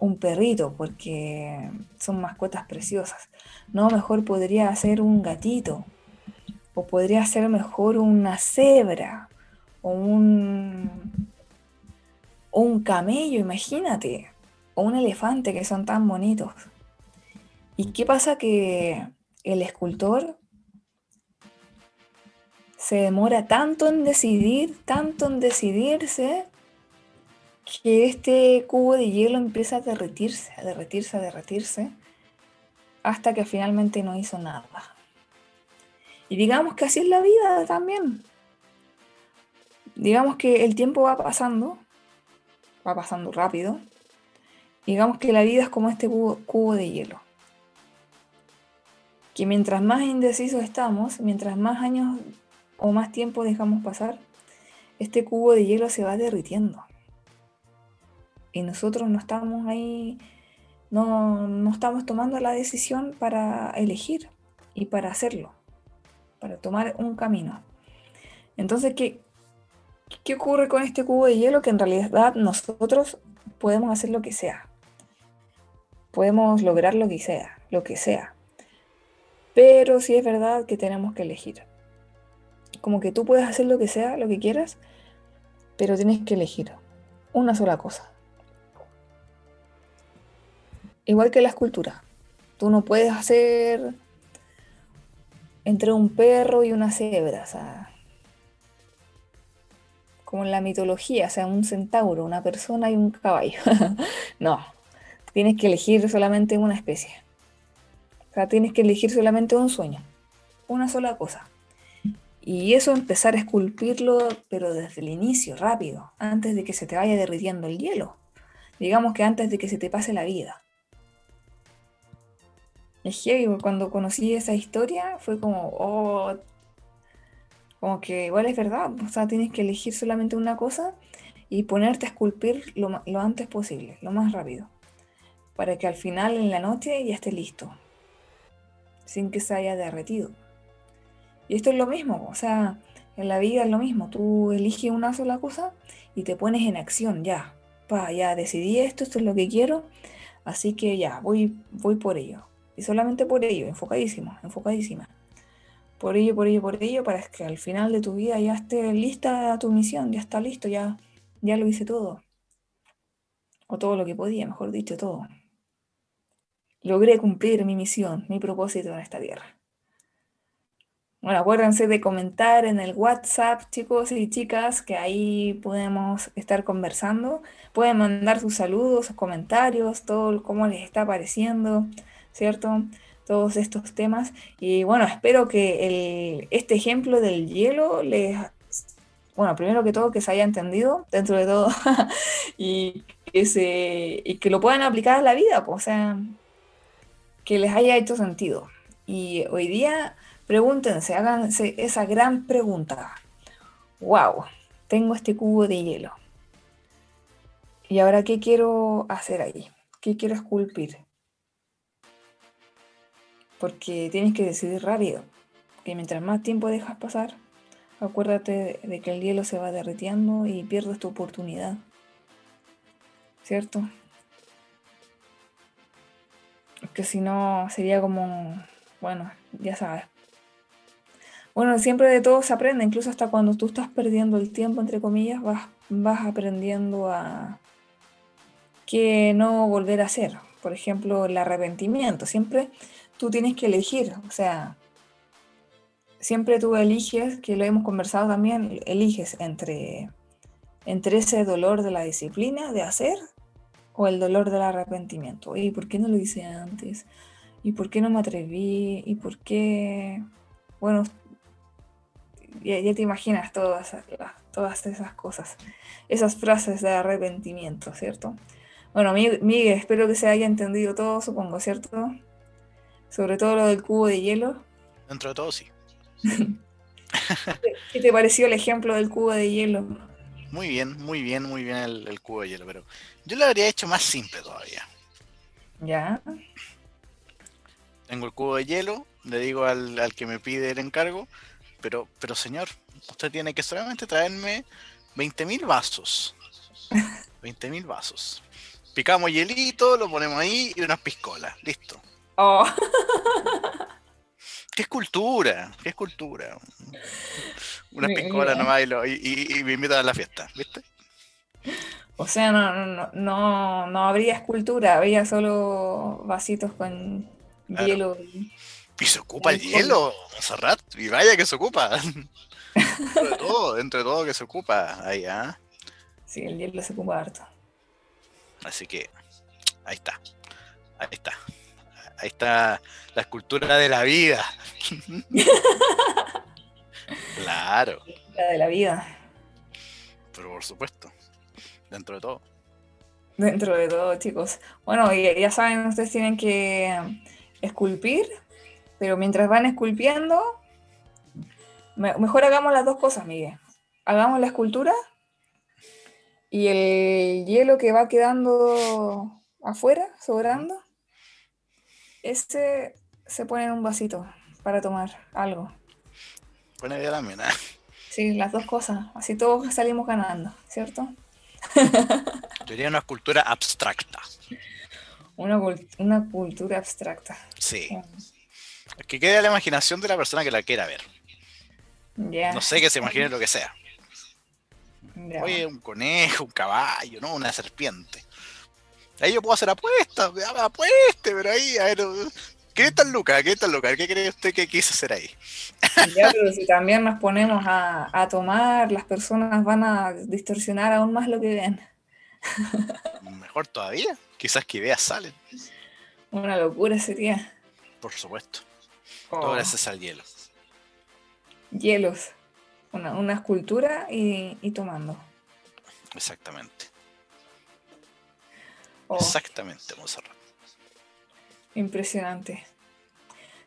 un perrito porque son mascotas preciosas. No, mejor podría hacer un gatito. O podría ser mejor una cebra o un, un camello, imagínate, o un elefante que son tan bonitos. ¿Y qué pasa que el escultor se demora tanto en decidir, tanto en decidirse, que este cubo de hielo empieza a derretirse, a derretirse, a derretirse, hasta que finalmente no hizo nada. Y digamos que así es la vida también digamos que el tiempo va pasando, va pasando rápido. Digamos que la vida es como este cubo, de hielo. Que mientras más indecisos estamos, mientras más años o más tiempo dejamos pasar, este cubo de hielo se va derritiendo. Y nosotros no estamos ahí no, no estamos tomando la decisión para elegir y para hacerlo, para tomar un camino. Entonces, ¿qué, ¿qué ocurre con este cubo de hielo? Que en realidad nosotros podemos hacer lo que sea. Podemos lograr lo que sea, lo que sea. Pero sí es verdad que tenemos que elegir. Como que tú puedes hacer lo que sea, lo que quieras, pero tienes que elegir una sola cosa. Igual que la escultura. Tú no puedes hacer entre un perro y una cebra, o sea, como en la mitología, o sea, un centauro, una persona y un caballo. *laughs* no, tienes que elegir solamente una especie. O sea, tienes que elegir solamente un sueño, una sola cosa. Y eso empezar a esculpirlo, pero desde el inicio, rápido, antes de que se te vaya derritiendo el hielo. Digamos que antes de que se te pase la vida. Es heavy, cuando conocí esa historia fue como, oh, como que igual es verdad, o sea, tienes que elegir solamente una cosa y ponerte a esculpir lo, lo antes posible, lo más rápido, para que al final en la noche ya esté listo, sin que se haya derretido. Y esto es lo mismo, o sea, en la vida es lo mismo, tú eliges una sola cosa y te pones en acción, ya, pa, ya decidí esto, esto es lo que quiero, así que ya, voy, voy por ello. Y solamente por ello, enfocadísimo, enfocadísima. Por ello, por ello, por ello, para que al final de tu vida ya esté lista tu misión, ya está listo, ya, ya lo hice todo. O todo lo que podía, mejor dicho, todo. Logré cumplir mi misión, mi propósito en esta tierra. Bueno, acuérdense de comentar en el WhatsApp, chicos y chicas, que ahí podemos estar conversando. Pueden mandar sus saludos, sus comentarios, todo cómo les está pareciendo, ¿cierto? Todos estos temas. Y bueno, espero que el, este ejemplo del hielo les, bueno, primero que todo, que se haya entendido dentro de todo *laughs* y, que se, y que lo puedan aplicar a la vida, pues, o sea, que les haya hecho sentido. Y hoy día Pregúntense, háganse esa gran pregunta. Wow, tengo este cubo de hielo. ¿Y ahora qué quiero hacer ahí? ¿Qué quiero esculpir? Porque tienes que decidir rápido. Que mientras más tiempo dejas pasar, acuérdate de que el hielo se va derritiendo y pierdes tu oportunidad. ¿Cierto? Que si no sería como, bueno, ya sabes, bueno, siempre de todo se aprende, incluso hasta cuando tú estás perdiendo el tiempo, entre comillas, vas, vas aprendiendo a que no volver a hacer. Por ejemplo, el arrepentimiento. Siempre tú tienes que elegir, o sea, siempre tú eliges, que lo hemos conversado también, eliges entre, entre ese dolor de la disciplina de hacer o el dolor del arrepentimiento. ¿Y por qué no lo hice antes? ¿Y por qué no me atreví? ¿Y por qué? Bueno, ya, te imaginas todas, todas esas cosas, esas frases de arrepentimiento, ¿cierto? Bueno, Miguel, espero que se haya entendido todo, supongo, ¿cierto? Sobre todo lo del cubo de hielo. Dentro de todo, sí. *laughs* ¿Qué te pareció el ejemplo del cubo de hielo? Muy bien, muy bien, muy bien el, cubo de hielo, pero yo lo habría hecho más simple todavía. ¿Ya? Tengo el cubo de hielo, le digo al, al que me pide el encargo, pero, pero señor, usted tiene que solamente traerme 20.000 vasos. *laughs* 20.000 vasos. Picamos hielito, lo ponemos ahí y unas piscolas. Listo. Oh. ¿Qué escultura? ¿Qué escultura? Unas piscolas nomás y, y, me invitan a la fiesta, ¿viste? O sea, no, no, no, no habría escultura, habría solo vasitos con hielo. Y... Y se ocupa el hielo, Monserrat. Y vaya que se ocupa. dentro de todo, dentro de todo que se ocupa ahí, ¿ah? Sí, el hielo se ocupa harto. Así que, ahí está. Ahí está. Ahí está la escultura de la vida. *laughs* claro. La de la vida. Pero por supuesto. Dentro de todo. Dentro de todo, chicos. Bueno, ya saben, ustedes tienen que esculpir pero mientras van esculpiendo, mejor hagamos las dos cosas, Miguel. Hagamos la escultura y el hielo que va quedando afuera, sobrando, este se pone en un vasito para tomar algo. Buena idea la mía. Sí, las dos cosas. Así todos salimos ganando, ¿cierto? *laughs* Sería una cultura abstracta. Una, una cultura abstracta. Sí. Que quede a la imaginación de la persona que la quiera ver. No sé que se imagine lo que sea. Oye, un conejo, un caballo, ¿no? Una serpiente. Ahí yo puedo hacer apuestas, apueste, pero ahí, a ver, ¿qué tal Luca? ¿Qué tal Luca? ¿Qué cree usted que quiso hacer ahí? Ya, pero si también nos ponemos a, tomar, las personas van a distorsionar aún más lo que ven. Mejor todavía, quizás que ideas salen. Una locura sería. Por supuesto. Todo oh. gracias al hielo. Hielos. Una, escultura y, tomando. Exactamente. Oh. Exactamente, Monserrat. Impresionante.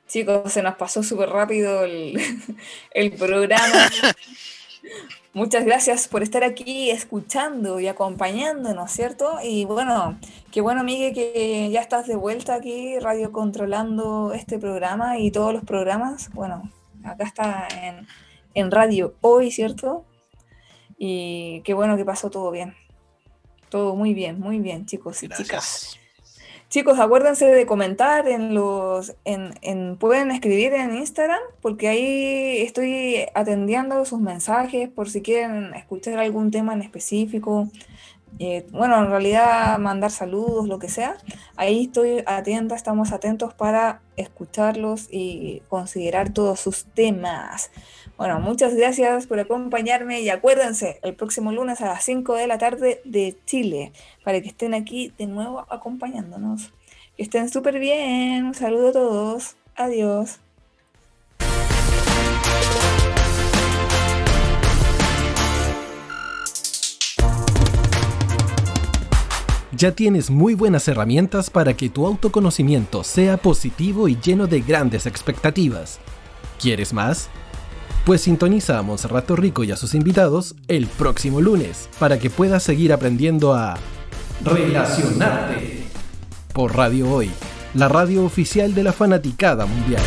Chicos, se nos pasó súper rápido el, *laughs* el programa. *laughs* Muchas gracias por estar aquí escuchando y acompañándonos, ¿cierto? Y bueno, qué bueno, Miguel, que ya estás de vuelta aquí, radio controlando este programa y todos los programas. Bueno, acá está en, en radio hoy, ¿cierto? Y qué bueno que pasó todo bien. Todo muy bien, muy bien, chicos y chicas. Chicos, acuérdense de comentar en los, en, pueden escribir en Instagram, porque ahí estoy atendiendo sus mensajes por si quieren escuchar algún tema en específico. Eh, bueno, en realidad mandar saludos, lo que sea. Ahí estoy atenta, estamos atentos para escucharlos y considerar todos sus temas. Bueno, muchas gracias por acompañarme y acuérdense, el próximo lunes a las 5 de la tarde de Chile, para que estén aquí de nuevo acompañándonos. Que estén súper bien, un saludo a todos, adiós. Ya tienes muy buenas herramientas para que tu autoconocimiento sea positivo y lleno de grandes expectativas. ¿Quieres más? Pues sintoniza a Monserrato Rico y a sus invitados el próximo lunes para que puedas seguir aprendiendo a relacionarte. Por Radio Hoy, la radio oficial de la fanaticada mundial.